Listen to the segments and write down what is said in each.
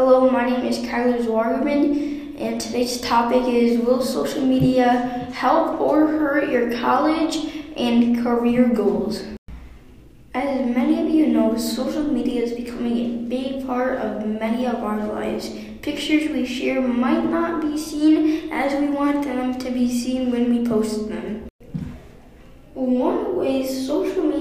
my name is Kyler Zwarman, and today's topic is Will social media help or hurt your college and career goals? As many of you know, social media is becoming a big part of many of our lives. Pictures we share might not be seen as we want them to be seen when we post them. One way social media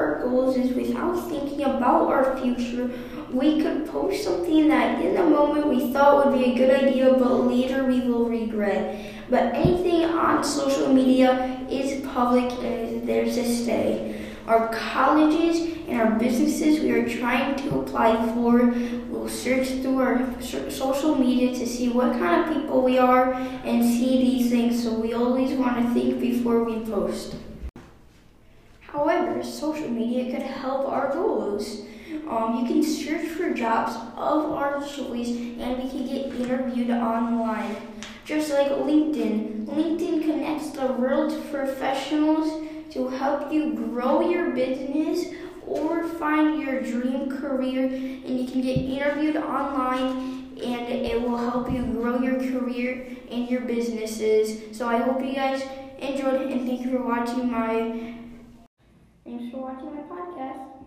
our goals is without thinking about our future. We could post something that in the moment we thought would be a good idea, but later we will regret. But anything on social media is public and is there to stay. Our colleges and our businesses we are trying to apply for will search through our social media to see what kind of people we are and see these things. So we always want to think before we post. However, social media could help our goals. Um, you can search for jobs of our choice and we can get interviewed online. Just like LinkedIn. LinkedIn connects the world's professionals to help you grow your business or find your dream career and you can get interviewed online and it will help you grow your career and your businesses. So I hope you guys enjoyed and thank you for watching my thanks for watching my podcast.